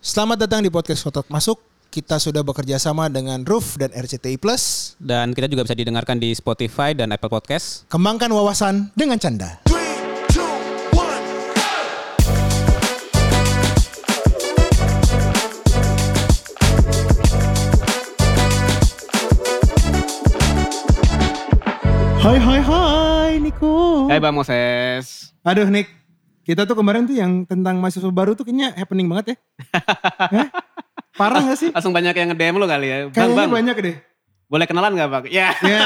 Selamat datang di podcast Kotak Masuk. Kita sudah bekerja sama dengan Roof dan RCTI Plus. Dan kita juga bisa didengarkan di Spotify dan Apple Podcast. Kembangkan wawasan dengan canda. Hai hai hai Niko. Hai Bang Moses. Aduh Nick, kita tuh kemarin tuh yang tentang mahasiswa baru tuh kayaknya happening banget ya. Parah gak sih? Langsung banyak yang nge-DM lu kali ya. Bang, Kayaknya bang, banyak deh. boleh kenalan gak Bang? Ya. Ya,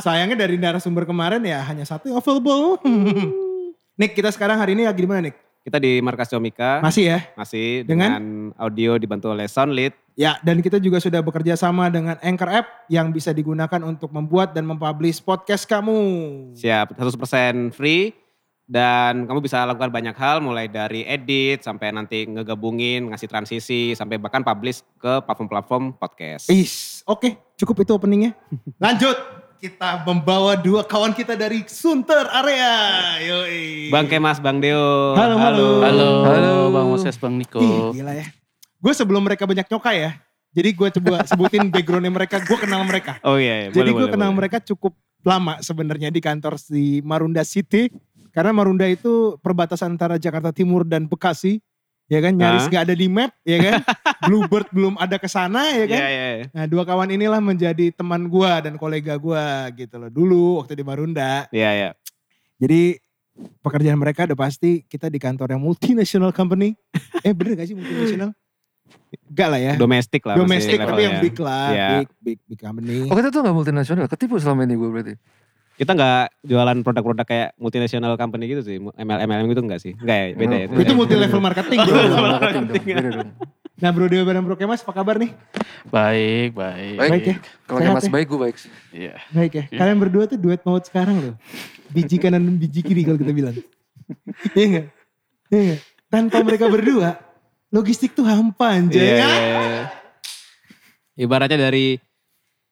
sayangnya dari narasumber kemarin ya hanya satu yang available. Nick, kita sekarang hari ini lagi di mana Nick? Kita di Markas Comika. Masih ya? Masih Dengan? dengan, audio dibantu oleh Soundlit. Ya, dan kita juga sudah bekerja sama dengan Anchor App yang bisa digunakan untuk membuat dan mempublish podcast kamu. Siap, 100% free. Dan kamu bisa lakukan banyak hal mulai dari edit sampai nanti ngegabungin, ngasih transisi, sampai bahkan publish ke platform-platform podcast. Is, oke, cukup itu openingnya. Lanjut, kita membawa dua kawan kita dari Sunter area. Yoi. Bang Kemas, Bang Deo. Halo, halo. Halo, halo Bang Moses, Bang Niko. Ih, gila ya. Gue sebelum mereka banyak nyokai ya. Jadi gue coba sebutin backgroundnya mereka, gue kenal mereka. Oh iya, iya. Jadi gue kenal boleh. mereka cukup lama sebenarnya di kantor di Marunda City. Karena Marunda itu perbatasan antara Jakarta Timur dan Bekasi. Ya kan, nyaris Hah? gak ada di map, ya kan. Bluebird belum ada ke sana, ya kan. Iya, iya, iya. Nah dua kawan inilah menjadi teman gue dan kolega gue gitu loh. Dulu waktu di Marunda. Iya, iya. Jadi pekerjaan mereka udah pasti kita di kantor yang multinational company. eh bener gak sih multinational? Enggak lah ya. Domestik lah. Domestik tapi yang big lah, Iya. big, big, big company. Oh kita tuh gak multinasional, ketipu selama ini gue berarti. Kita nggak jualan produk-produk kayak multinational company gitu sih. MLM MLM gitu enggak sih? Enggak ya, beda ya. Itu multi level marketing nah bro Dewa dan bro Kemas apa kabar nih? Baik, baik. Baik, Baik ya? Kalau Sehat kayak Mas ya? baik gue baik sih. Iya. Baik ya. Kalian berdua tuh duet maut sekarang loh. Biji kanan dan biji kiri kalau kita bilang. Iya enggak? Iya enggak? Tanpa mereka berdua, logistik tuh hampa anjay. Iya, ya. iya, iya. Ibaratnya dari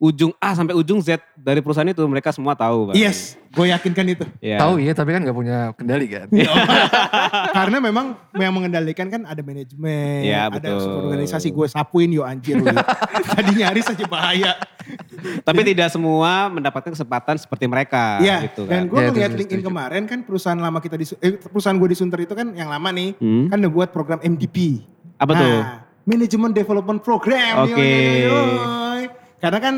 ujung A sampai ujung Z dari perusahaan itu mereka semua tahu. Bang. Yes, gue yakinkan itu. Iya. Tahu ya, tapi kan gak punya kendali kan. Karena memang yang mengendalikan kan ada manajemen, Iya, ada organisasi. Gue sapuin yo anjir. Tadi nyaris aja bahaya. Tapi tidak semua mendapatkan kesempatan seperti mereka. Iya, gitu dan kan. gue Iya, itu ngeliat LinkedIn kemarin kan perusahaan lama kita di eh, perusahaan gue di Sunter itu kan yang lama nih, Hmm. kan udah buat program MDP. Apa tuh? Nah, Management Development Program. Oke. Yoi. Karena kan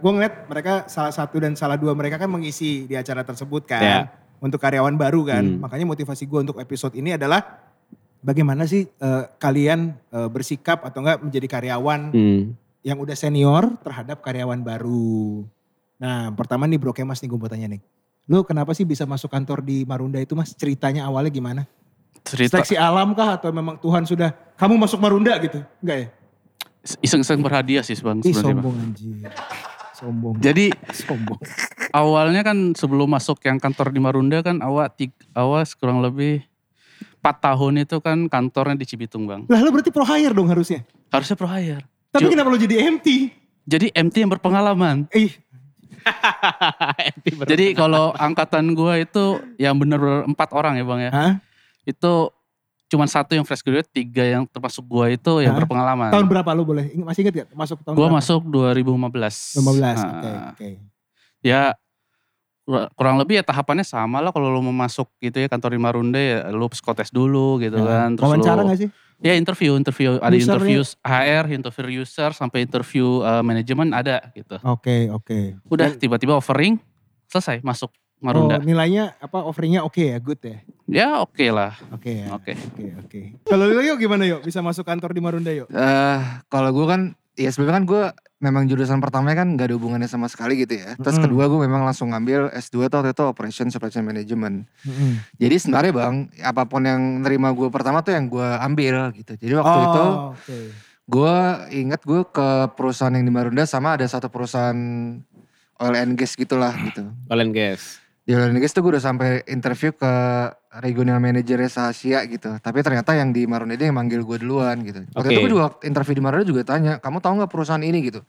gue ngeliat mereka salah satu dan salah dua mereka kan mengisi di acara tersebut kan. Iya. Untuk karyawan baru kan. Hmm. Makanya motivasi gue untuk episode ini adalah bagaimana sih eh, kalian eh, bersikap atau enggak menjadi karyawan Hmm. yang udah senior terhadap karyawan baru. Nah pertama nih Bro Kemas nih gue mau tanya nih. Lu kenapa sih bisa masuk kantor di Marunda itu mas? Ceritanya awalnya gimana? Cerita Seleksi alam kah atau memang Tuhan sudah kamu masuk Marunda gitu? Enggak ya? Iseng-iseng berhadiah sih Bang Ih sebenarnya. Bang. sombong anjir. Sombong. Jadi sombong. awalnya kan sebelum masuk yang kantor di Marunda kan awak awas kurang lebih 4 tahun itu kan kantornya di Cibitung Bang. Lah lu berarti pro hire dong harusnya. Harusnya pro hire. Tapi Ju- kenapa lu jadi MT? Jadi MT yang berpengalaman. Ih, Jadi kalau angkatan gua itu yang bener-bener empat orang ya Bang ya. Hah? Itu cuman satu yang fresh graduate, tiga yang termasuk gua itu yang Hah? berpengalaman. tahun berapa lu boleh? Masih ingat gak? Masuk tahun Gua berapa? masuk 2015. 15. Nah, Oke, oke. ya kur- kurang lebih ya tahapannya sama lah kalau lu mau masuk gitu ya kantor di Marunda ya lu psikotes dulu gitu Nah, kan terus Wawancara lu, gak sih? ya interview interview ada Usernya- interview HR interview user sampai interview uh, manajemen ada gitu Oke, oke. udah tiba-tiba offering selesai masuk Oh, Marunda nilainya apa offeringnya oke ya, good ya? ya oke lah Oke ya. oke Oke, oke. Kalau lu yuk gimana yuk? Bisa masuk kantor di Marunda yuk? Eh kalau gue kan, ya sebelumnya kan gue memang jurusan pertamanya kan gak ada hubungannya sama sekali gitu ya. Terus Mm-mm. kedua gue memang langsung ngambil S2 tuh waktu itu Operation Supply Chain Management. Jadi sebenarnya bang, apa pun yang nerima gue pertama tuh yang gue ambil gitu. Jadi waktu itu Oh, oke. gue inget gue ke perusahaan yang di Marunda sama ada satu perusahaan oil and gas gitulah gitu. Kalian guys. Di and gas tuh gue udah sampai interview ke regional manager Asia gitu. Tapi ternyata yang di Marunda ini yang manggil gue duluan gitu. Waktu Oke. itu gue juga interview di Marunda juga tanya, kamu tahu nggak perusahaan ini gitu?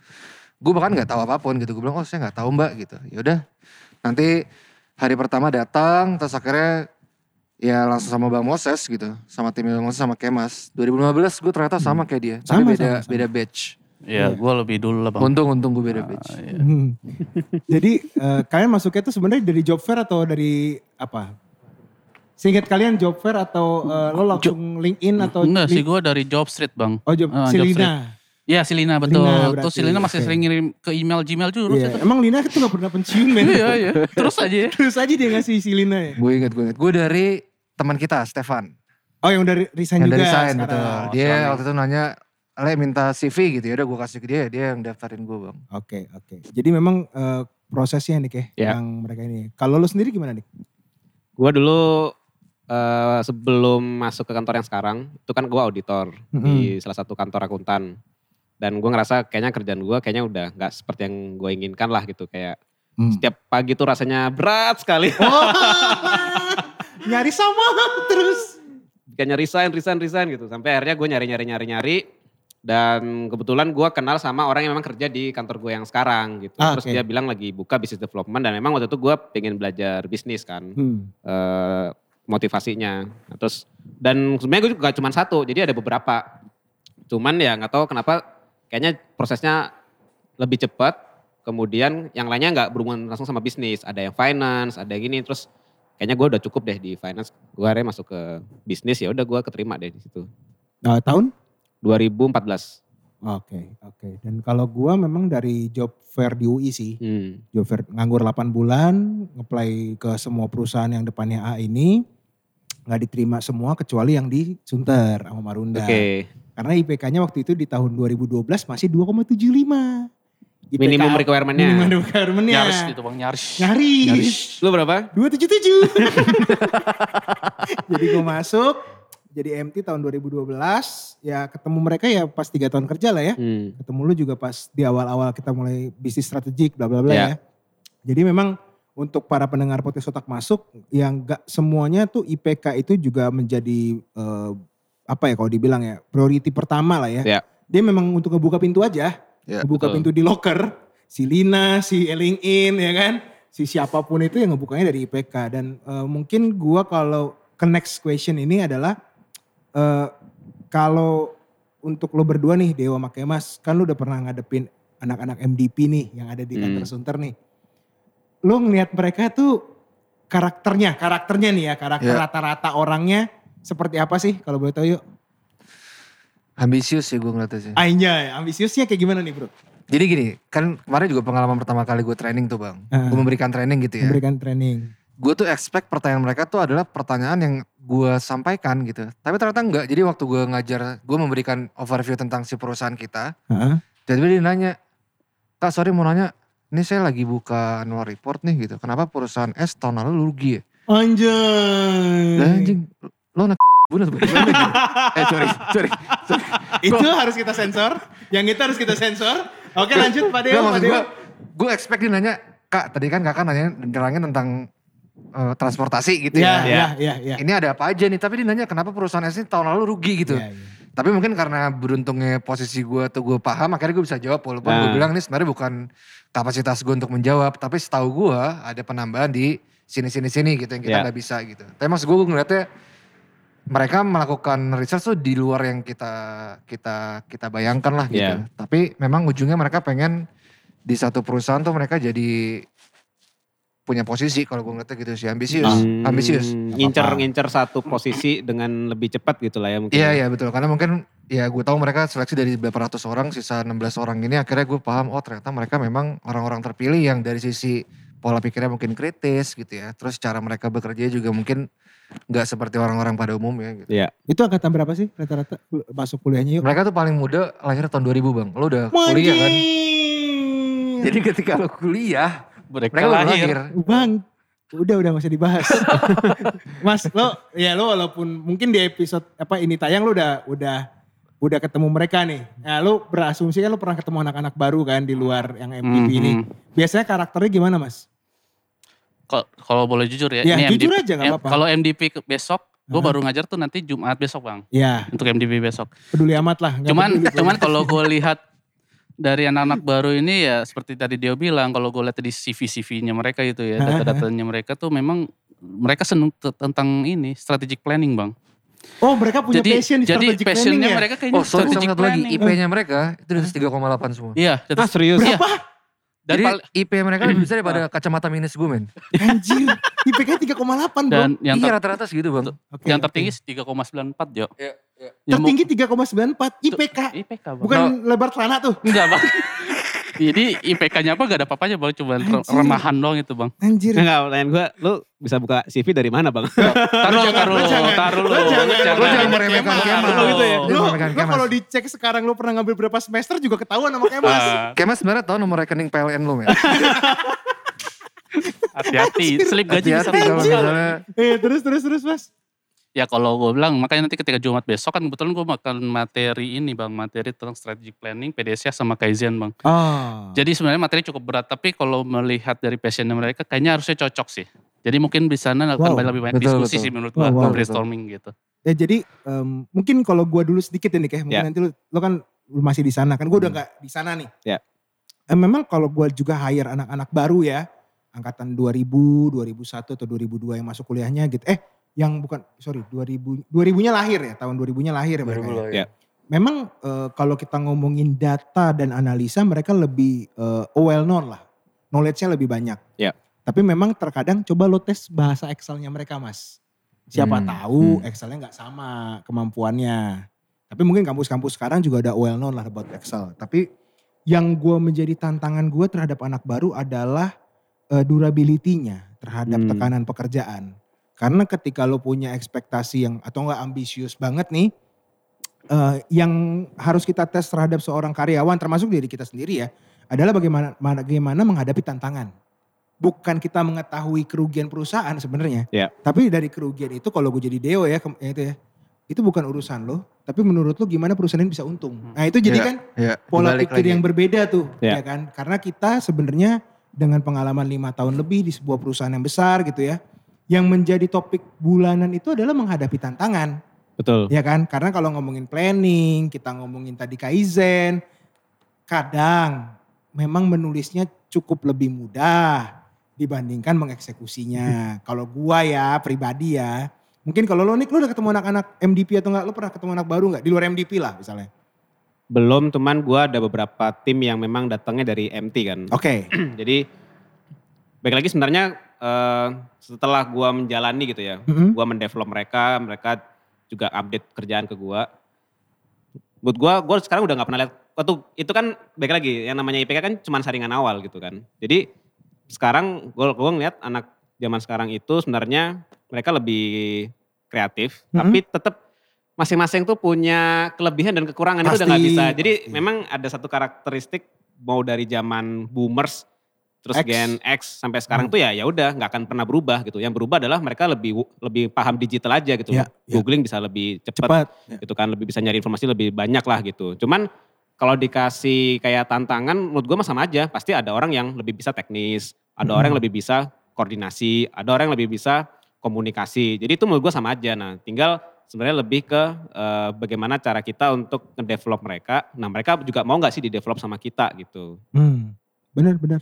Gue bahkan nggak tahu apa pun gitu. Gue bilang, oh saya nggak tahu mbak gitu. Yaudah, nanti hari pertama datang, terus akhirnya ya langsung sama Bang Moses gitu. Sama tim Bang Moses sama Kemas. 2015 gue ternyata sama kayak dia. Tapi Sama, beda sama, sama. beda batch. Ya, gue lebih dulu lah bang. Untung untung gue beda batch. Ah, iya. Hmm. Jadi eh, kalian masuknya itu sebenarnya dari job fair atau dari apa? Seingat kalian job fair atau eh, lo langsung LinkedIn atau Enggak sih, gue dari Job Street bang. Oh job Ah, Job Silina. Iya si Lina betul. Lina berarti, Terus si Lina masih oke. sering ngirim ke email Gmail juga. Iya. Emang Lina itu gak pernah pensiun men. Iya iya. Terus aja ya. Terus aja dia ngasih si Lina ya. Gue inget gue inget. Gue dari teman kita Stefan. Oh yang udah resign Yang juga dari Sign sekarang. betul. Oh, Dia suami. waktu itu nanya, Le minta CV gitu ya udah gue kasih ke dia, dia yang daftarin gue bang. Oke oke. Jadi memang eh, prosesnya nih ya Ya. yang mereka ini. Kalau lo sendiri gimana nih? Gue dulu eh, sebelum masuk ke kantor yang sekarang, itu kan gue auditor di salah satu kantor akuntan. Dan gue ngerasa kayaknya kerjaan gue kayaknya udah nggak seperti yang gue inginkan lah gitu. Kayak Hmm. setiap pagi tuh rasanya berat sekali. Oh, nyari sama terus. Kayaknya resign, resign, resign gitu. Sampai akhirnya gue nyari-nyari, nyari-nyari. Dan kebetulan gue kenal sama orang yang memang kerja di kantor gue yang sekarang gitu. Ah, Terus oke. dia bilang lagi buka business development dan memang waktu itu gue pengen belajar bisnis kan. Hmm. eh, motivasinya. Nah, Terus dan sebenarnya gue juga cuma satu, jadi ada beberapa. Cuman ya nggak tahu kenapa kayaknya prosesnya lebih cepat. Kemudian yang lainnya nggak berhubungan langsung sama bisnis. Ada yang finance, ada yang gini. Terus kayaknya gue udah cukup deh di finance. Gue akhirnya masuk ke bisnis ya udah gue keterima deh di situ. Nah, tahun? 2014. Oke oke. Dan kalau gua memang dari job fair di UI sih. Hmm. Job fair nganggur 8 bulan, ngeplay ke semua perusahaan yang depannya A ini. nggak diterima semua kecuali yang di Sunter sama Marunda. Oke. Karena IPK-nya waktu itu di tahun 2012 masih 2,75. IPK Minimum requirement-nya. Minimum requirement-nya. Nyaris gitu bang, nyaris. Nyaris. Lu berapa? 277. jadi gue masuk, jadi MT tahun 2012. Ya ketemu mereka ya pas tiga tahun kerja lah ya. Hmm. Ketemu lu juga pas di awal-awal kita mulai bisnis strategik bla bla bla Ya. ya. Jadi memang untuk para pendengar podcast otak masuk yang gak semuanya tuh IPK itu juga menjadi eh, apa ya kalau dibilang ya priority pertama lah ya. Ya. Dia memang untuk ngebuka pintu aja, Ya, ngebuka betul. pintu di locker, si Lina, si LinkedIn ya kan, si siapa pun itu yang ngebukanya dari IPK dan eh, mungkin gua kalau ke next question ini adalah eh, kalau untuk lo berdua nih Dewa Make Mas, kan lo udah pernah ngadepin anak-anak MDP nih yang ada di kantor Hmm. Sunter nih. Lo ngeliat mereka tuh karakternya, karakternya nih ya, karakter Ya. rata-rata orangnya seperti apa sih kalau boleh tahu yuk? Ambisius sih gue ngeliatnya sih. Anjay, ambisiusnya kayak gimana nih bro? Jadi gini, kan kemarin juga pengalaman pertama kali gue training tuh bang. Ah. Gue memberikan training gitu ya. Memberikan training. Gue tuh expect pertanyaan mereka tuh adalah pertanyaan yang gue sampaikan gitu. Tapi ternyata enggak. Jadi waktu gue ngajar, gue memberikan overview tentang si perusahaan kita. Heeh. Tiba-tiba dia nanya, Kak sorry mau nanya, ini saya lagi buka annual report nih gitu. Kenapa perusahaan S tahun lalu rugi ya? Anjay. Anjing, lo anak bener tuh. gitu. eh sorry, sorry. sorry. Itu harus kita sensor. Yang itu harus kita sensor. Oke lanjut Pak Dewa. Gue expect dia nanya, Kak tadi kan kakak nanya nerangin tentang eh, transportasi gitu Ya, ya. ya, ya, ya. Ini ada apa aja nih, tapi dia nanya kenapa perusahaan S ini tahun lalu rugi gitu. Ya, ya. Tapi mungkin karena beruntungnya posisi gue atau gue paham, akhirnya gue bisa jawab. Walaupun gue Nah. bilang ini sebenarnya bukan kapasitas gue untuk menjawab. Tapi setahu gue ada penambahan di sini-sini-sini gitu yang kita Ya. nggak bisa gitu. Tapi maksud gue, gue ngeliatnya mereka melakukan research tuh di luar yang kita kita kita bayangkan lah gitu. Ya. Tapi memang ujungnya mereka pengen di satu perusahaan tuh mereka jadi punya posisi kalau gue ngeliatnya gitu sih ambisius, Hmm, ambisius. Ngincer apa-apa. ngincer satu posisi dengan lebih cepat gitu lah ya mungkin. Iya iya betul karena mungkin ya gue tahu mereka seleksi dari beberapa ratus orang sisa 16 orang ini akhirnya gue paham oh ternyata mereka memang orang-orang terpilih yang dari sisi pola pikirnya mungkin kritis gitu ya terus cara mereka bekerja juga mungkin nggak seperti orang-orang pada umumnya gitu. Iya. Itu angkatan berapa sih rata-rata masuk kuliahnya yuk? Mereka tuh paling muda lahir tahun 2000 bang, lo udah kuliah kan? Jadi ketika lo kuliah Mereka, mereka lahir. lahir. Bang, udah udah gak usah dibahas. Mas, lo ya lo walaupun mungkin di episode apa ini tayang lo udah udah udah ketemu mereka nih. Nah, lo berasumsi kan lo pernah ketemu anak-anak baru kan di luar yang MVP ini. Mhm. Biasanya karakternya gimana, Mas? Kal- Kalau boleh jujur ya, Ya, ini jujur MDP aja eh, apa-apa. Kalau MDP besok, gue baru ngajar tuh nanti Jumat besok bang. Ya, Untuk MDP besok. peduli amat lah. cuman peduli, cuman kalau gue lihat dari anak-anak baru ini ya seperti tadi dia bilang kalau gue lihat di CV-CV-nya mereka itu ya data-datanya mereka tuh memang mereka seneng te- tentang ini strategic planning bang. Oh mereka punya jadi passion di jadi strategic planning passionnya ya? mereka kayaknya Oh sorry strategic satu lagi, planning. IP-nya mereka itu di atas 3,8 semua. Iya, Ah serius? Iya. Berapa? Dan, Jadi pal- IP mereka lebih besar daripada kacamata minus gue men. Anjir, IPK 3,8 bro. dan yang, iya rata-rata segitu bang. Oke, yang oke. tertinggi 3,94 Jo. Iya, iya. Yang mau- Tertinggi 3,94 IPK. IPK bang. Bukan lebar celana tuh. Enggak bang. Jadi IPK-nya apa gak ada apa-apanya bang, cuma remahan doang itu bang. Anjir. Enggak, pertanyaan gue, lu bisa buka CV dari mana bang? Taruh, jangan, taruh, lu jangan, taruh, lu jangan, Lu jangan meremehkan Kemas. Oh, gitu ya? Lu Lu, lu kalau dicek sekarang lu pernah ngambil berapa semester juga ketahuan sama Kemas. Ah, Kemas sebenarnya tahu nomor rekening PLN lu men. Hati-hati, slip gaji bisa kalau keluar. misalnya eh terus terus terus mas. Ya kalau gue bilang, makanya nanti ketika Jumat besok kan kebetulan gue makan materi ini bang, materi tentang strategic planning, PDCA sama Kaizen bang. Oh. Jadi sebenarnya materi cukup berat, tapi kalau melihat dari passionnya mereka kayaknya harusnya cocok sih. Jadi mungkin di sana akan Wow. lebih banyak Betul, diskusi betul. sih menurut Wow, gue, wow, brainstorming gitu. Ya jadi em, mungkin kalau gua dulu sedikit ya nih kayak mungkin Ya. nanti lu, lu kan lu masih di sana kan gua udah nggak di sana nih. Ya. Eh, memang kalau gua juga hire anak-anak baru ya angkatan 2000, 2001 atau 2002 yang masuk kuliahnya gitu. Eh yang bukan sorry 2000 2000-nya lahir ya tahun 2000-nya lahir ya mereka. ya. Ya. Memang eh, kalau kita ngomongin data dan analisa mereka lebih eh, well known lah. Knowledge-nya lebih banyak. Ya. Tapi memang terkadang coba lo tes bahasa Excel-nya mereka mas. Siapa Hmm, tahu hmm. Excelnya nggak sama kemampuannya. Tapi mungkin kampus-kampus sekarang juga udah well known lah about Excel. Tapi yang gue menjadi tantangan gue terhadap anak baru adalah eh, durability-nya terhadap Hmm. tekanan pekerjaan. Karena ketika lo punya ekspektasi yang atau enggak ambisius banget nih, eh, yang harus kita tes terhadap seorang karyawan termasuk diri kita sendiri ya, adalah bagaimana bagaimana menghadapi tantangan. Bukan kita mengetahui kerugian perusahaan sebenarnya, Ya. tapi dari kerugian itu kalau gue jadi deo ya, ya itu ya, itu bukan urusan lo, tapi menurut lo gimana perusahaan ini bisa untung. Nah itu jadi Iya, kan ya, pola dibalik pikir lagi. yang berbeda tuh, Ya. ya kan? Karena kita sebenarnya dengan pengalaman lima tahun lebih di sebuah perusahaan yang besar gitu ya, yang menjadi topik bulanan itu adalah menghadapi tantangan, Betul. ya kan? Karena kalau ngomongin planning, kita ngomongin tadi kaizen, kadang memang menulisnya cukup lebih mudah dibandingkan mengeksekusinya. kalau gua ya pribadi ya, mungkin kalau lo nih, lo udah ketemu anak-anak MDP atau enggak? Lo pernah ketemu anak baru nggak di luar MDP lah misalnya? Belum, cuman gue ada beberapa tim yang memang datangnya dari MT kan. Oke. Jadi baik lagi sebenarnya eh, setelah gua menjalani gitu ya, Mhm. gua mendevelop mereka, mereka juga update kerjaan ke gua. Buat gua, gua sekarang udah nggak pernah lihat waktu itu kan baik lagi yang namanya IPK kan cuma saringan awal gitu kan. Jadi sekarang gua gua ngeliat anak zaman sekarang itu sebenarnya mereka lebih kreatif, Mhm. tapi tetap masing-masing tuh punya kelebihan dan kekurangan itu udah nggak Pasti, bisa. Jadi pasti. memang ada satu karakteristik mau dari zaman boomers terus X. Gen X sampai sekarang Hmm. tuh ya ya udah nggak akan pernah berubah gitu. Yang berubah adalah mereka lebih lebih paham digital aja gitu. Ya, ya. Googling bisa lebih cepat Cepat. Ya. gitu kan, lebih bisa nyari informasi lebih banyak lah gitu. Cuman kalau dikasih kayak tantangan menurut gue mah sama aja. Pasti ada orang yang lebih bisa teknis, ada orang yang Hmm. lebih bisa koordinasi, ada orang yang lebih bisa komunikasi. Jadi itu menurut gue sama aja. Nah tinggal sebenarnya lebih ke eh, bagaimana cara kita untuk ngedevelop mereka. Nah mereka juga mau nggak sih di-develop sama kita gitu. Hmm. Bener bener.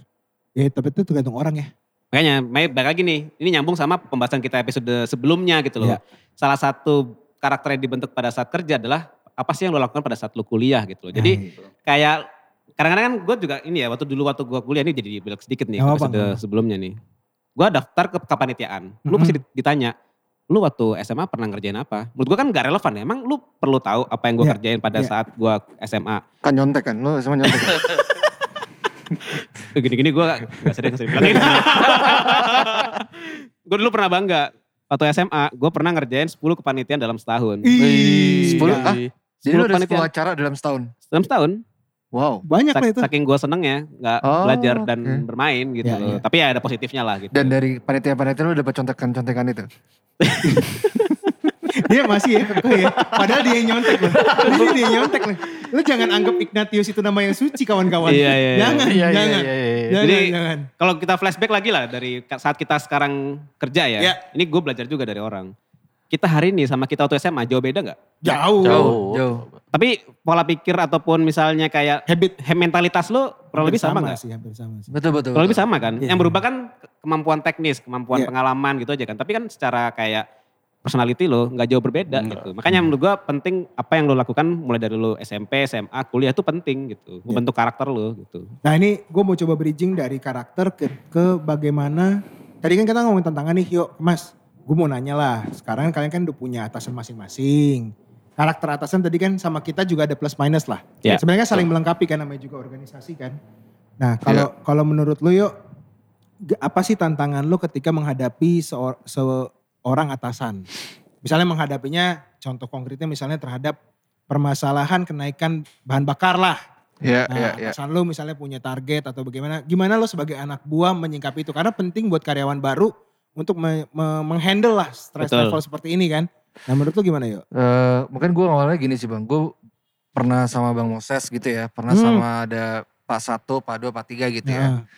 Ya tapi itu tergantung orang ya. Makanya, Mei, balik lagi nih, ini nyambung sama pembahasan kita episode sebelumnya gitu loh. Iya. Salah satu karakter yang dibentuk pada saat kerja adalah apa sih yang lo lakukan pada saat lo kuliah gitu loh. Jadi Nah, kayak kadang-kadang kan gue juga ini ya, waktu dulu waktu gue kuliah ini jadi belok sedikit nih episode apa-apa. sebelumnya nih. Gue daftar ke kepanitiaan, lu Mhm. pasti ditanya, lu waktu SMA pernah ngerjain apa? Menurut gue kan gak relevan ya, emang lu perlu tahu apa yang gue Iya, kerjain pada iya. saat gue SMA. Kan nyontek kan, lu sama nyontek. Gini-gini gue gak sering-sering bilang gue dulu pernah bangga. Waktu SMA, gue pernah ngerjain 10 kepanitiaan dalam setahun. Ih, Sepuluh, ya. ah? Jadi lu ada 10 kepanitiaan. acara dalam setahun? Dalam setahun. Wow. Banyak lah itu. Saking gue seneng ya, gak Oh, belajar dan bermain gitu Iya, iya. Tapi ya ada positifnya lah gitu. Dan dari panitia-panitia lu dapat contekan-contekan itu? Dia masih ya kekeh ya. Padahal dia yang nyontek loh. Ini dia yang nyontek loh. Lu jangan anggap Ignatius itu nama yang suci kawan-kawan. Iya, iya, iya. Jangan, Iya, iya, jangan. iya, iya. Jangan, Jadi- jangan. Kalau kita flashback lagi lah dari saat kita sekarang kerja ya. Iya. Ini gue belajar juga dari orang. Kita hari ini sama kita waktu SMA jauh beda gak? Jauh. Jauh, jauh. Tapi pola pikir ataupun misalnya kayak Habit. mentalitas lo kurang lebih sama Hampir nggak? sih, hampir sama sih. Betul betul. Kurang lebih sama kan? Iya. Yang berubah kan ke- kemampuan teknis, kemampuan Iya. pengalaman gitu aja kan. Tapi kan secara kayak personality lo nggak jauh berbeda Enggak. gitu. Makanya menurut gua penting apa yang lo lakukan mulai dari lo SMP, SMA, kuliah itu penting gitu. Membentuk karakter lo gitu. Nah ini gue mau coba bridging dari karakter ke, ke bagaimana, tadi kan kita ngomongin tantangan nih, yuk mas, gue mau nanya lah, sekarang kalian kan udah punya atasan masing-masing. Karakter atasan tadi kan sama kita juga ada plus minus lah. Ya, Sebenarnya kan saling melengkapi kan namanya juga organisasi kan. Nah kalau kalau menurut lo yuk, apa sih tantangan lo ketika menghadapi seor- seorang atasan? Misalnya menghadapinya, contoh konkretnya misalnya terhadap permasalahan kenaikan bahan bakar lah. Iya Nah, iya iya. atasan lu misalnya punya target atau bagaimana, gimana lo sebagai anak buah menyingkapi itu? Karena penting buat karyawan baru untuk me- me- menghandle lah stress Betul. level seperti ini kan. Nah menurut lu gimana yuk? Eh, mungkin gue awalnya gini sih bang, gue pernah sama Bang Moses gitu ya, pernah Hmm. sama ada Pak Satu, Pak Dua, Pak Tiga gitu ya. Nah,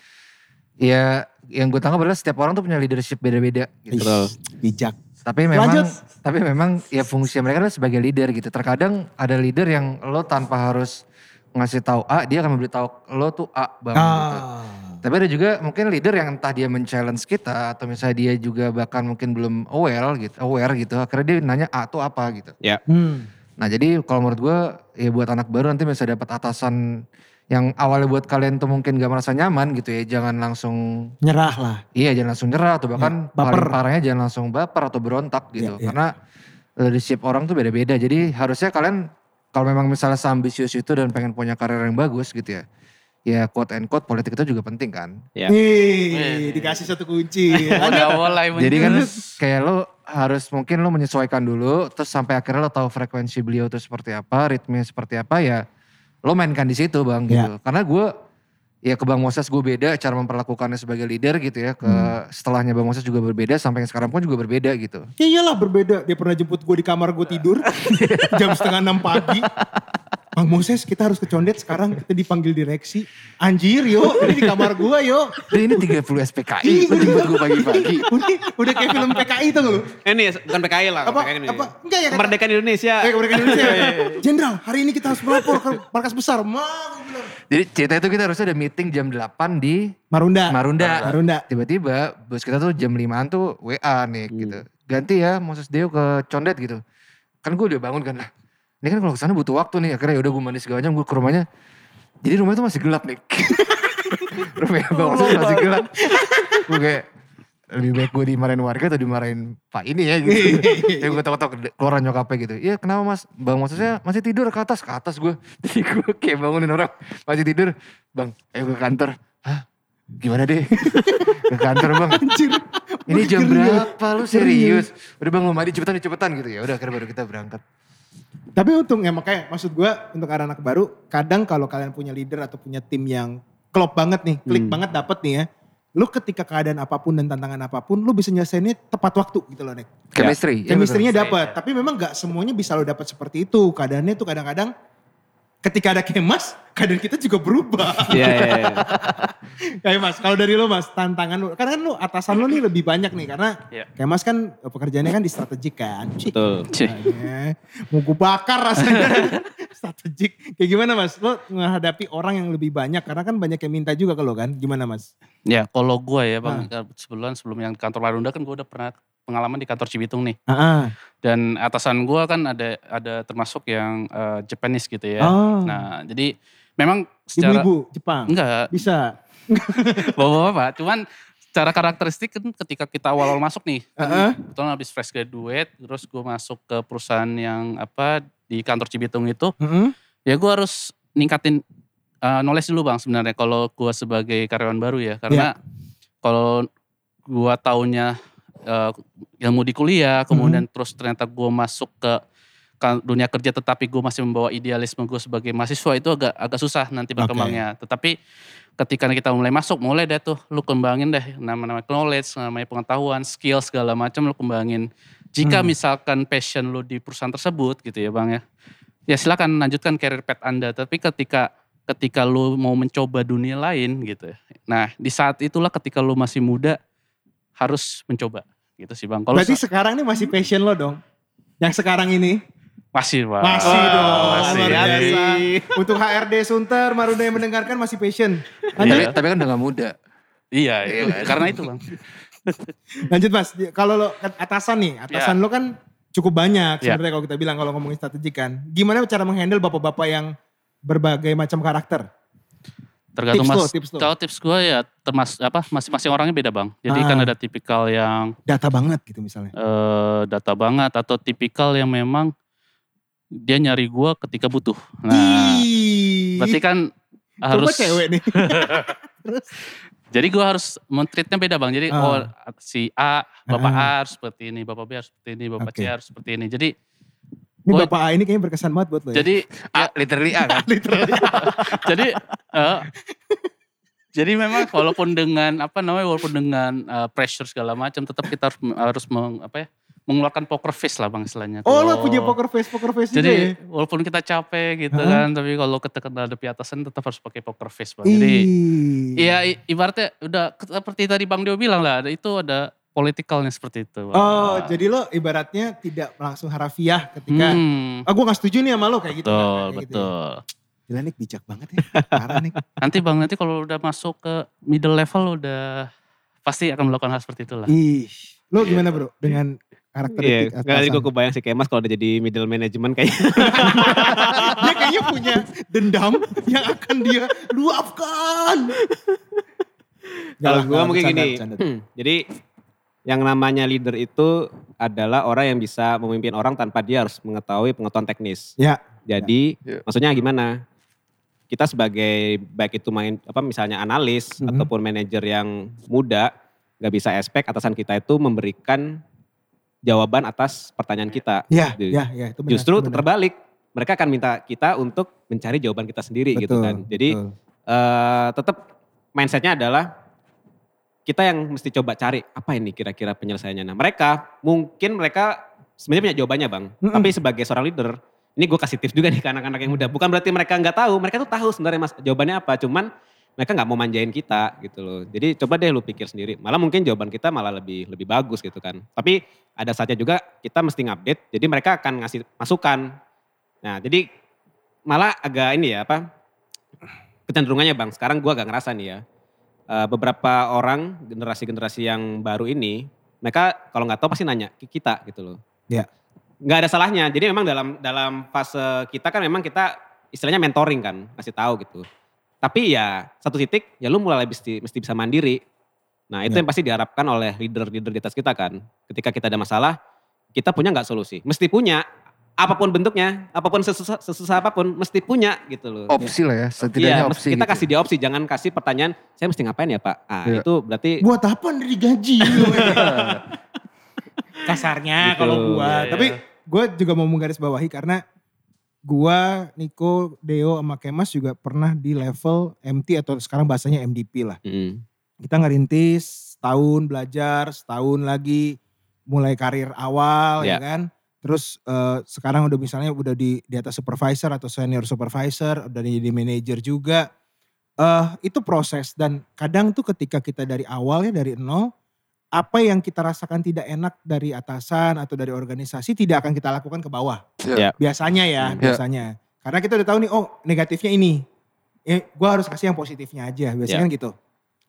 Ya yang gue tangkap adalah setiap orang tuh punya leadership beda-beda gitu. Betul. bijak. Tapi memang Lanjut. tapi memang ya fungsi mereka adalah sebagai leader gitu. Terkadang ada leader yang lo tanpa harus ngasih tahu A, dia akan memberitahu lo tuh A bang. gitu. Ah. Tapi ada juga mungkin leader yang entah dia men-challenge kita atau misalnya dia juga bahkan mungkin belum aware gitu, aware gitu. Akhirnya dia nanya A tuh apa gitu. Hmm. Nah jadi kalau menurut gue ya buat anak baru nanti bisa dapat atasan yang awalnya buat kalian tuh mungkin gak merasa nyaman gitu ya. Jangan langsung Nyerah lah. Iya jangan langsung nyerah atau bahkan Ya, baper. paling parahnya jangan langsung baper atau berontak gitu. Ya, ya. Karena leadership orang tuh beda-beda. Jadi harusnya kalian kalau memang misalnya ambisius itu dan pengen punya karir yang bagus gitu ya. Ya quote and quote politik itu juga penting kan. Ya. Nih, dikasih satu kunci. Mulai Jadi kan kayak lo harus mungkin lo menyesuaikan dulu. Terus sampai akhirnya lo tahu frekuensi beliau itu seperti apa, ritme seperti apa ya. Lo mainkan di situ bang gitu. Karena gue ya ke Bang Moses gue beda cara memperlakukannya sebagai leader gitu ya. Ke setelahnya Bang Moses juga berbeda sampai yang sekarang pun juga berbeda gitu. Ya iyalah berbeda. Dia pernah jemput gue di kamar gue tidur jam setengah enam pagi. Bang Moses kita harus ke Condet sekarang kita dipanggil direksi. Anjir yo, ini di kamar gue yo. Dan ini 30 SPKI, lo jemput gue pagi-pagi. udah, udah kayak film PKI tuh lu. Eh, Ini bukan PKI lah. Apa- PKI ini. apa- enggak ya, kata- Kemerdekaan Indonesia. Eh kemerdekaan Indonesia. Jenderal, hari ini kita harus melapor ke markas besar. Ma. Jadi cerita itu kita harusnya ada meeting jam 8 di Marunda. Marunda. Marunda. Tiba-tiba bos kita tuh jam 5an tuh WA nih gitu. Ganti ya Moses Deo ke Condet gitu. Kan gue udah bangun kan lah. Ini kan kalau ke sana butuh waktu nih. Akhirnya yaudah gue mandi segala macam gue ke rumahnya. Jadi rumah itu masih gelap nih. rumahnya Bang Moses masih gelap. Gue kayak lebih baik gue dimarahin warga atau dimarahin Pak ini ya gitu. ya gue tau-tau keluaran nyokapnya gitu. Iya kenapa mas? Bang Mosesnya masih tidur ke atas. Ke atas gue. Jadi gue kayak bangunin orang. Masih tidur. Bang ayo ke kantor. Hah? Gimana deh? ke kantor bang. Anjir. Ini jam berapa lu serius? Udah bang mau mandi cepetan cepetan gitu ya. Udah akhirnya baru kita berangkat. Tapi untung ya makanya maksud gue untuk anak-anak baru kadang kalau kalian punya leader atau punya tim yang klop banget nih, klik Hmm. banget dapet nih ya. Lu ketika keadaan apa pun dan tantangan apa pun lu bisa nyelesainnya tepat waktu gitu loh Nek. Chemistry. ya Chemistry-nya dapat, tapi memang gak semuanya bisa lo dapat seperti itu. Keadaannya tuh kadang-kadang ketika ada kemas, keadaan kita juga berubah. Iya, iya, iya. Kayak Mas, kalau dari lo Mas, tantangan lu, karena kan lu atasan lu nih lebih banyak nih karena Iya. kayak Mas kan pekerjaannya kan di strategik kan. Cik. Betul. Cih. Makanya, Mau gue bakar rasanya. strategik. Kayak gimana Mas? Lo menghadapi orang yang lebih banyak karena kan banyak yang minta juga ke lo kan. Gimana Mas? Ya kalau gue ya bang, sebelum sebelum yang di kantor Marunda kan gue udah pernah pengalaman di kantor Cibitung nih. Ah. Dan atasan gue kan ada ada termasuk yang eh, Japanese gitu ya. Oh. Nah jadi memang secara Ibu-ibu Jepang. enggak Bisa. bapak-bapak, cuman secara karakteristik kan ketika kita awal-awal masuk nih, Heeh. kan kebetulan habis fresh graduate, terus gue masuk ke perusahaan yang apa di kantor Cibitung itu, Heeh. ya gue harus ningkatin uh, knowledge dulu bang sebenarnya kalau gue sebagai karyawan baru ya karena kalau gue taunya uh, ilmu di kuliah kemudian terus ternyata gue masuk ke dunia kerja tetapi gue masih membawa idealisme gue sebagai mahasiswa itu agak agak susah nanti berkembangnya tetapi ketika kita mulai masuk mulai deh tuh lu kembangin deh nama-nama knowledge namanya pengetahuan skill segala macam lu kembangin jika Hmm. misalkan passion lu di perusahaan tersebut gitu ya bang ya ya silakan lanjutkan career path Anda. Tapi ketika ketika lu mau mencoba dunia lain gitu. ya. Nah, di saat itulah ketika lu masih muda harus mencoba gitu sih Bang. Kalau Berarti sa- sekarang ini masih passion lo dong? Yang sekarang ini? Masih Bang. Masih dong. Masih. luar biasa. Untuk HRD Sunter, Marunda yang mendengarkan masih passion. Tapi, Lanjut, tapi kan udah gak muda. Iya, Iya itu. kan? karena itu Bang. lanjut mas. Kalau lo atasan nih, atasan Ya. lo kan cukup banyak Ya. sebenarnya kalau kita bilang kalau ngomongin strategi kan. Gimana cara menghandle bapak-bapak yang berbagai macam karakter? Tergantung Tips mas. lo, tips lo. Kalau tips gue ya termas apa masing-masing orangnya beda bang. Jadi Ah. kan ada tipikal yang Data banget gitu misalnya. eh, data banget atau tipikal yang memang dia nyari gue ketika butuh. Nah, Ih, berarti kan coba harus. cewek nih. Jadi gue harus mentreatnya beda bang. Jadi Ah. oh si A, bapak Ah. A harus seperti ini, bapak B harus seperti ini, bapak Oke. C harus seperti ini. Jadi Ini Gua- bapak A ini kayaknya berkesan banget buat lo ya. jadi A, literally A kan? jadi eh, jadi memang walaupun dengan apa namanya walaupun dengan eh, pressure segala macam tetap kita harus harus meng, apa ya mengeluarkan poker face lah bang istilahnya. oh lo punya poker face, poker face juga ya? Jadi walaupun kita capek gitu Hah? kan, tapi kalau kita hadapi atasan tetap harus pakai poker face bang. Jadi. Iya ibaratnya udah seperti tadi Bang Dio bilang lah, ada- itu ada politikalnya seperti itu. Oh, Nah, jadi lo ibaratnya tidak langsung harafiah ketika, Hmm, ah gue gak setuju nih sama lo kayak gitu. betul, kan, kayak gitu ya. betul. Gila nih bijak banget ya, parah nih. Nanti Bang nanti kalau udah masuk ke middle level udah pasti akan melakukan hal seperti itulah. Ih, lo gimana bro dengan karakter Iya, atasan? gak tadi gue kebayang si Kemas kalau udah jadi middle management kayak dia kayaknya punya dendam yang akan dia luapkan. Kalau gue mungkin bercanda, gini, bercanda. hmm, jadi yang namanya leader itu adalah orang yang bisa memimpin orang tanpa dia harus mengetahui pengetahuan teknis. Ya. Jadi Ya. maksudnya gimana? Kita sebagai baik itu main apa misalnya analis Mhm. ataupun manajer yang muda nggak bisa expect atasan kita itu memberikan jawaban atas pertanyaan kita. Ya, Jadi, ya, ya. Itu benar, Justru itu benar. terbalik, mereka akan minta kita untuk mencari jawaban kita sendiri gitu Betul, kan. Jadi betul. eh tetap mindsetnya adalah kita yang mesti coba cari apa ini kira-kira penyelesaiannya. Nah mereka mungkin mereka sebenarnya punya jawabannya bang. Mm-mm. Tapi sebagai seorang leader, ini gue kasih tips juga nih ke anak-anak yang muda. Bukan berarti mereka nggak tahu, mereka tuh tahu sebenarnya mas jawabannya apa. Cuman mereka nggak mau manjain kita gitu loh. Jadi coba deh lu pikir sendiri. Malah mungkin jawaban kita malah lebih lebih bagus gitu kan. Tapi ada saatnya juga kita mesti ngupdate. Jadi mereka akan ngasih masukan. Nah jadi malah agak ini ya apa kecenderungannya bang. Sekarang gua agak ngerasa nih ya. Eh, beberapa orang generasi-generasi yang baru ini mereka kalau nggak tahu pasti nanya ke kita gitu loh. Ya. Nggak ada salahnya. Jadi memang dalam dalam fase kita kan memang kita istilahnya mentoring kan, kasih tahu gitu. Tapi ya satu titik ya lu mulai mesti, mesti bisa mandiri. Nah itu Ya. yang pasti diharapkan oleh leader-leader di atas kita kan. Ketika kita ada masalah, kita punya nggak solusi? Mesti punya. Apa pun bentuknya, apa pun sesusah, sesusah apa pun, mesti punya gitu loh. Opsi lah ya, setidaknya Iya, opsi kita gitu. kasih dia opsi, jangan kasih pertanyaan, saya mesti ngapain ya Pak? Ah, Iya. itu berarti Buat apa anda digaji? Kasarnya Gitu, kalau gua. iya, Tapi iya. gue juga mau menggarisbawahi karena gua, Niko, Deo sama Kemas juga pernah di level MT atau sekarang bahasanya MDP lah. Mm, Kita ngerintis setahun belajar, setahun lagi mulai karir awal ya Ya. kan. Terus eh, sekarang udah misalnya udah di di atas supervisor atau senior supervisor, udah jadi manajer juga. eh itu proses dan kadang tuh ketika kita dari awal ya dari nol, apa yang kita rasakan tidak enak dari atasan atau dari organisasi tidak akan kita lakukan ke bawah. Ya. Biasanya ya. Ya. biasanya. Karena kita udah tahu nih, oh negatifnya ini. Eh, gue harus kasih yang positifnya aja, biasanya Ya. kan gitu.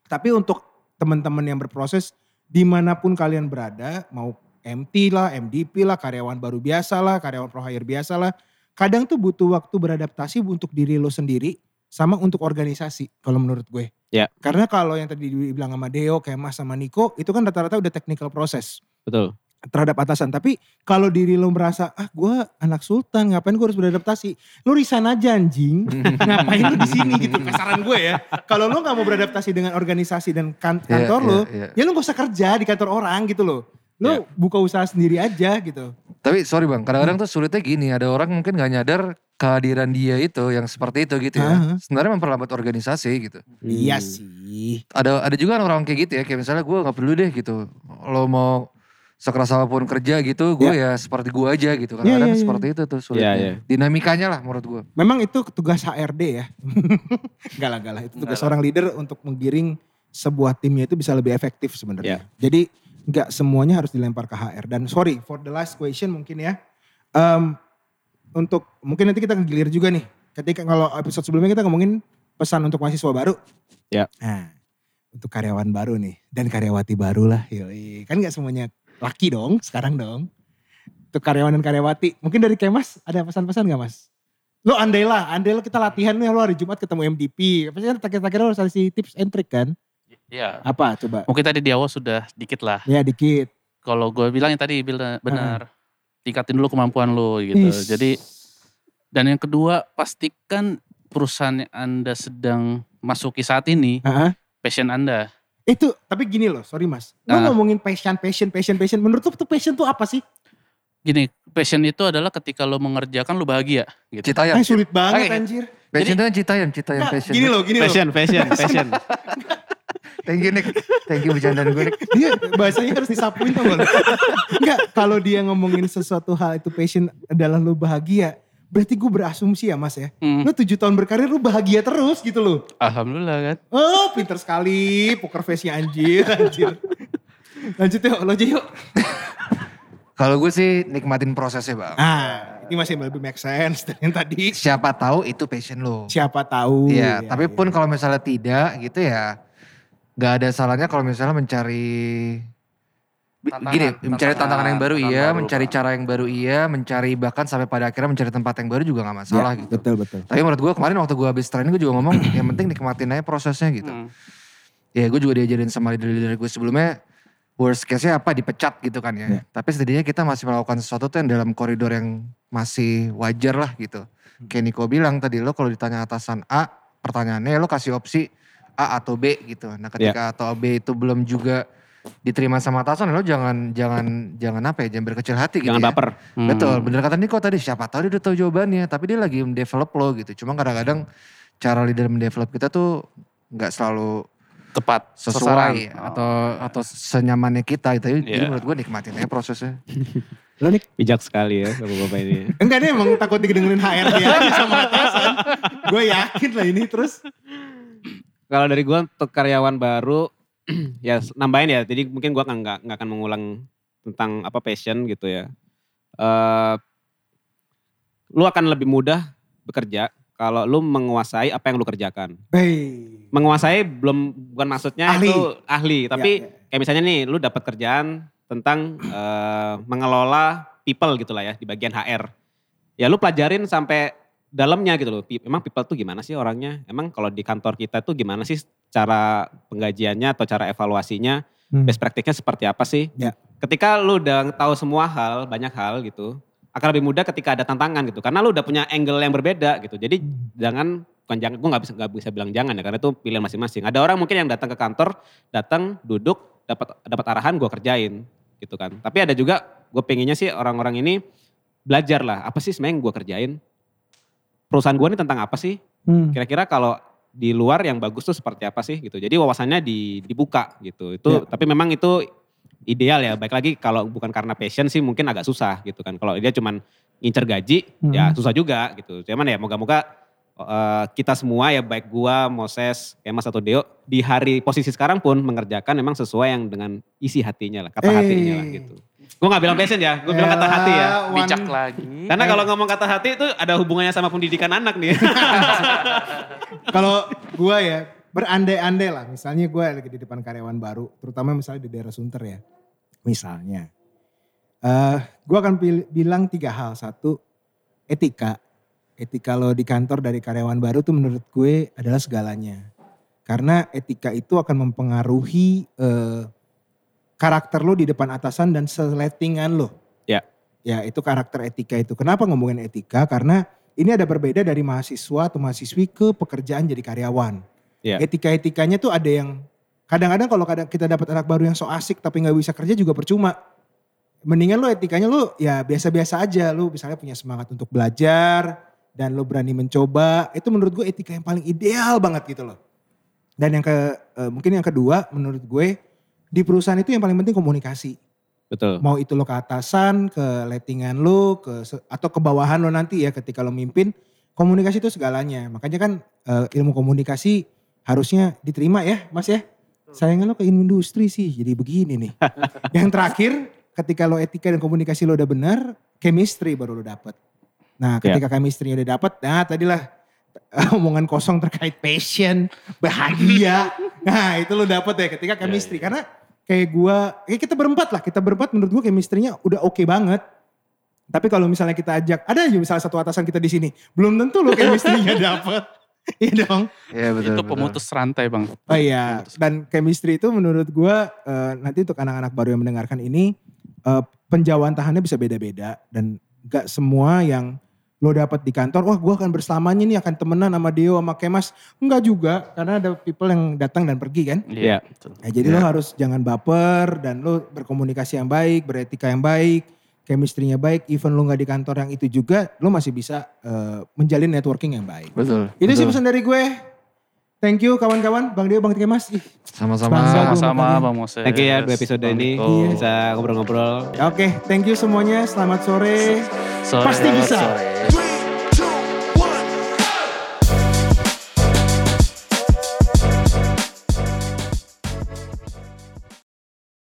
Tapi untuk teman-teman yang berproses, di mana pun kalian berada, mau MT lah, MDP lah, karyawan baru biasa lah, karyawan pro hire biasa lah. Kadang tuh butuh waktu beradaptasi untuk diri lo sendiri, sama untuk organisasi kalau menurut gue. Ya. Karena kalau yang tadi dibilang sama Deo, kayak Mas sama Niko, itu kan rata-rata udah technical proses betul. terhadap atasan. Tapi kalau diri lo merasa, ah gue anak sultan, ngapain gue harus beradaptasi? Lo resign aja anjing, ngapain lo di sini gitu, kasaran gue ya. Kalau lo gak mau beradaptasi dengan organisasi dan kan- Iya, kantor iya, lo, iya. ya lo gak usah kerja di kantor orang gitu loh. Lo Iya. buka usaha sendiri aja gitu. Tapi sorry bang, kadang-kadang tuh sulitnya gini, ada orang mungkin gak nyadar kehadiran dia itu yang seperti itu gitu ya. Aha. Sebenarnya memperlambat organisasi gitu. Iya Hmm. sih. Ada ada juga orang kayak gitu ya, kayak misalnya gue gak perlu deh gitu. Lo mau sekeras apa pun kerja gitu, gue ya seperti gue aja gitu. Kadang-kadang Iya, iya, seperti itu tuh sulitnya. Iya, iya. Dinamikanya lah menurut gue. Memang itu tugas HRD ya. Enggak lah, enggak lah. Itu tugas seorang leader untuk menggiring sebuah timnya itu bisa lebih efektif sebenarnya. Ya. Jadi enggak semuanya harus dilempar ke HR. Dan sorry for the last question mungkin ya. Em, untuk mungkin nanti kita ngegilir juga nih. Ketika kalau episode sebelumnya kita ngomongin pesan untuk mahasiswa baru. Ya. Nah, untuk karyawan baru nih dan karyawati baru lah. Yoi. Kan nggak semuanya laki dong sekarang dong. Untuk karyawan dan karyawati. Mungkin dari Kemas ada pesan-pesan gak mas? Lo andai lah, andai lo kita latihan nih lo hari Jumat ketemu MDP. Pasti kan terakhir-terakhir lo harus kasih tips and trick kan? Iya. Apa coba? Mungkin tadi di awal sudah dikit lah. Ya dikit. Kalau gue bilang yang tadi benar, benar. Tingkatin dulu kemampuan lo gitu. Is. Jadi dan yang kedua pastikan perusahaan yang Anda sedang masuki saat ini Heeh. passion Anda. Itu tapi gini loh, sorry mas. Lo Ah. ngomongin passion, passion, passion, passion. Menurut lo tuh passion tuh apa sih? Gini, passion itu adalah ketika lo mengerjakan lo bahagia gitu. Citayam. Eh sulit banget Oke. anjir. Passion itu kan Citayam, Citayam Nggak, passion. gini loh, gini loh. Passion, passion, passion. Thank you Nick. Thank you bercandaan gue Nick. Dia bahasanya harus disapuin tuh lo. Enggak, kalau dia ngomongin sesuatu hal itu passion adalah lo bahagia. Berarti gue berasumsi ya mas ya. Hmm, Lo tujuh tahun berkarir lo bahagia terus gitu loh. Alhamdulillah kan. Oh pinter sekali. Poker face-nya anjir, anjir. Lanjut yuk, lo aja yuk. Kalau gue sih nikmatin prosesnya bang. Ah, ini masih lebih make sense dari yang tadi. Siapa tahu itu passion lo. Siapa tahu. Iya, Ya, tapi ya. pun kalau misalnya tidak gitu ya nggak ada salahnya kalau misalnya mencari Tantangan, gini, mencari tantangan, tantangan yang baru tantangan iya, baru, mencari cara yang baru iya, mencari bahkan sampai pada akhirnya mencari tempat yang baru juga nggak masalah Ya, gitu. Betul, betul. Tapi menurut gue kemarin waktu gue habis training gue juga ngomong yang penting nikmatin aja prosesnya gitu. Hmm. Ya gue juga diajarin sama leader-leader gue sebelumnya worst case-nya apa dipecat gitu kan ya. Ya. Tapi setidaknya kita masih melakukan sesuatu tuh yang dalam koridor yang masih wajar lah gitu. Kayak Niko bilang tadi lo kalau ditanya atasan A, pertanyaannya lo kasih opsi A atau B gitu. Nah ketika A atau B itu belum juga diterima sama atasan lo jangan jangan jangan apa ya jangan berkecil hati gitu Jangan ya. baper. Hmm. Betul, bener kata Niko tadi siapa tahu dia udah tahu jawabannya, tapi dia lagi mendevelop lo gitu. Cuma kadang-kadang cara leader mendevelop kita tuh nggak selalu Tepat. sesuai. Oh. atau atau senyamannya kita. Jadi, jadi Iya. menurut gue nikmatin aja prosesnya. Lo nih, Bijak sekali ya bapak-bapak ini. enggak deh emang takut didengerin HRD aja sama atasan. Gue yakin lah ini terus. Kalau dari gue untuk karyawan baru, ya nambahin ya. Jadi mungkin gue nggak nggak akan mengulang tentang apa passion gitu ya. eh lu akan lebih mudah bekerja kalau lu menguasai apa yang lu kerjakan. Hei. Menguasai belum bukan maksudnya Ahli. itu ahli, tapi Ya, ya. kayak misalnya nih lu dapat kerjaan tentang eh, mengelola people gitu lah ya di bagian HR. Ya lu pelajarin sampai dalamnya gitu loh. Emang people tuh gimana sih orangnya? Emang kalau di kantor kita tuh gimana sih cara penggajiannya atau cara evaluasinya? Hmm. Best practice-nya seperti apa sih? Ya. Ketika lu udah tahu semua hal, banyak hal gitu, akan lebih mudah ketika ada tantangan gitu. Karena lu udah punya angle yang berbeda gitu. Jadi jangan bukan jangan gue nggak bisa nggak bisa bilang jangan ya karena itu pilihan masing-masing. Ada orang mungkin yang datang ke kantor, datang duduk dapat dapat arahan gue kerjain gitu kan. Tapi ada juga gue pengennya sih orang-orang ini belajar lah apa sih sebenarnya yang gue kerjain. Perusahaan gue ini tentang apa sih? Hmm. Kira-kira kalau di luar yang bagus tuh seperti apa sih gitu. Jadi wawasannya di, dibuka gitu. Itu tapi memang itu ideal ya. Baik lagi kalau bukan karena passion sih mungkin agak susah gitu kan. Kalau dia cuman ngincer gaji ya Hmm. susah juga gitu. Cuman ya moga-moga eh, kita semua ya baik gua, Moses, Kemas atau Deo di hari posisi sekarang pun mengerjakan memang sesuai yang dengan isi hatinya lah, kata Eh. hatinya lah gitu. Gue gak bilang passion ya, gue bilang kata hati ya. Bijak lagi. Karena kalau ngomong kata hati itu ada hubungannya sama pendidikan anak nih. Kalau gue ya berandai-andai lah. Misalnya gue lagi di depan karyawan baru. Terutama misalnya di daerah Sunter ya. Misalnya. eh gue akan pil- bilang tiga hal. Satu, etika. Etika lo di kantor dari karyawan baru tuh menurut gue adalah segalanya. Karena etika itu akan mempengaruhi eh, karakter lo di depan atasan dan seletingan lo. Ya. Ya itu karakter etika itu. Kenapa ngomongin etika? Karena ini ada berbeda dari mahasiswa atau mahasiswi ke pekerjaan jadi karyawan. Ya. Etika-etikanya tuh ada yang kadang-kadang kalau kadang kita dapat anak baru yang so asik tapi nggak bisa kerja juga percuma. Mendingan lo etikanya lo ya biasa-biasa aja. Lo misalnya punya semangat untuk belajar dan lo berani mencoba. Itu menurut gue etika yang paling ideal banget gitu loh. Dan yang ke eh, mungkin yang kedua menurut gue di perusahaan itu yang paling penting komunikasi. Betul. Mau itu lo ke atasan, ke lettingan lo, ke atau ke bawahan lo nanti ya ketika lo mimpin. Komunikasi itu segalanya. Makanya kan eh, ilmu komunikasi harusnya diterima ya Mas ya. Sayangnya lo ke industri sih jadi begini nih. Yang terakhir ketika lo etika dan komunikasi lo udah benar, chemistry baru lo dapet. Nah ketika chemistry udah dapet, nah tadilah eh, omongan kosong terkait passion, bahagia. nah itu lo dapet ya ketika chemistry. Karena kayak gua, kayak kita berempat lah. Kita berempat menurut gua chemistry-nya udah oke banget. Tapi kalau misalnya kita ajak, ada aja misalnya satu atasan kita di sini, belum tentu lo chemistry-nya dapet. Iya dong. Iya betul. itu betul. pemutus rantai bang. Oh iya, dan chemistry itu menurut gua eh, nanti untuk anak-anak baru yang mendengarkan ini eh, penjauhan tahannya bisa beda-beda dan gak semua yang lo dapat di kantor, wah gua akan bersamanya nih akan temenan sama Deo sama Kemas. Enggak juga, karena ada people yang datang dan pergi kan. Iya. betul. Nah, jadi lo harus jangan baper dan lo berkomunikasi yang baik, beretika yang baik, chemistry-nya baik, even lo nggak di kantor yang itu juga, lo masih bisa eh, menjalin networking yang baik. Betul. Itu sih pesan dari gue. Thank you kawan-kawan, Bang Deo, Bang Kemas. Ih, Sama-sama. Sama-sama bang Moses. Thank you ya dua episode Bang ini bisa ngobrol-ngobrol. Oke, thank you semuanya. Selamat sore. Sore, Pasti bisa. sore.